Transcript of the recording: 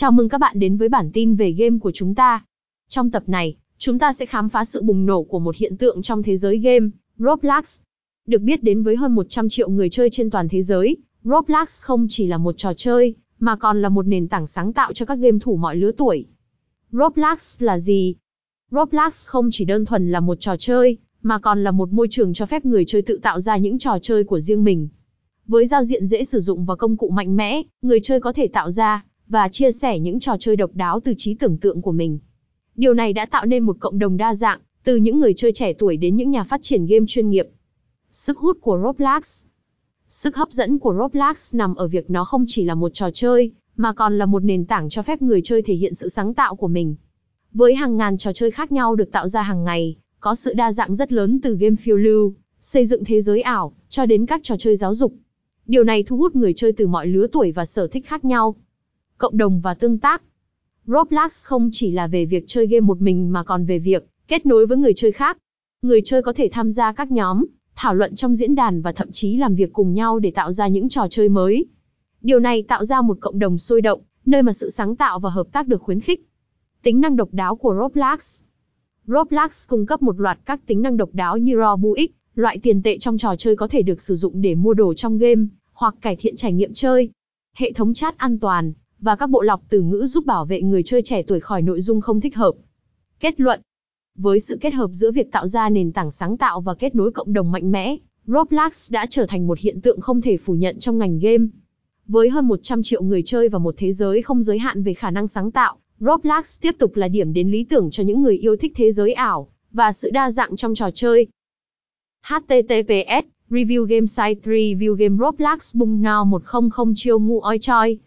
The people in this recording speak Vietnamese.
Chào mừng các bạn đến với bản tin về game của chúng ta. Trong tập này, chúng ta sẽ khám phá sự bùng nổ của một hiện tượng trong thế giới game, Roblox. Được biết đến với hơn 100 triệu người chơi trên toàn thế giới, Roblox không chỉ là một trò chơi, mà còn là một nền tảng sáng tạo cho các game thủ mọi lứa tuổi. Roblox là gì? Roblox không chỉ đơn thuần là một trò chơi, mà còn là một môi trường cho phép người chơi tự tạo ra những trò chơi của riêng mình. Với giao diện dễ sử dụng và công cụ mạnh mẽ, người chơi có thể tạo ra và chia sẻ những trò chơi độc đáo từ trí tưởng tượng của mình. Điều này đã tạo nên một cộng đồng đa dạng, từ những người chơi trẻ tuổi đến những nhà phát triển game chuyên nghiệp. Sức hút của Roblox Sức hấp dẫn của Roblox nằm ở việc nó không chỉ là một trò chơi, mà còn là một nền tảng cho phép người chơi thể hiện sự sáng tạo của mình. Với hàng ngàn trò chơi khác nhau được tạo ra hàng ngày, có sự đa dạng rất lớn từ game phiêu lưu, xây dựng thế giới ảo, cho đến các trò chơi giáo dục. Điều này thu hút người chơi từ mọi lứa tuổi và sở thích khác nhau. Cộng đồng và tương tác Roblox không chỉ là về việc chơi game một mình mà còn về việc kết nối với người chơi khác. Người chơi có thể tham gia các nhóm, thảo luận trong diễn đàn và thậm chí làm việc cùng nhau để tạo ra những trò chơi mới. Điều này tạo ra một cộng đồng sôi động, nơi mà sự sáng tạo và hợp tác được khuyến khích. Tính năng độc đáo của Roblox Roblox cung cấp một loạt các tính năng độc đáo như Robux, loại tiền tệ trong trò chơi có thể được sử dụng để mua đồ trong game, hoặc cải thiện trải nghiệm chơi. Hệ thống chat an toàn, và các bộ lọc từ ngữ giúp bảo vệ người chơi trẻ tuổi khỏi nội dung không thích hợp. Kết luận Với sự kết hợp giữa việc tạo ra nền tảng sáng tạo và kết nối cộng đồng mạnh mẽ, Roblox đã trở thành một hiện tượng không thể phủ nhận trong ngành game. Với hơn 100 triệu người chơi và một thế giới không giới hạn về khả năng sáng tạo, Roblox tiếp tục là điểm đến lý tưởng cho những người yêu thích thế giới ảo và sự đa dạng trong trò chơi. HTTPS Review Game Site Review Game Roblox Bung Now 100 chiêu ngu oi choi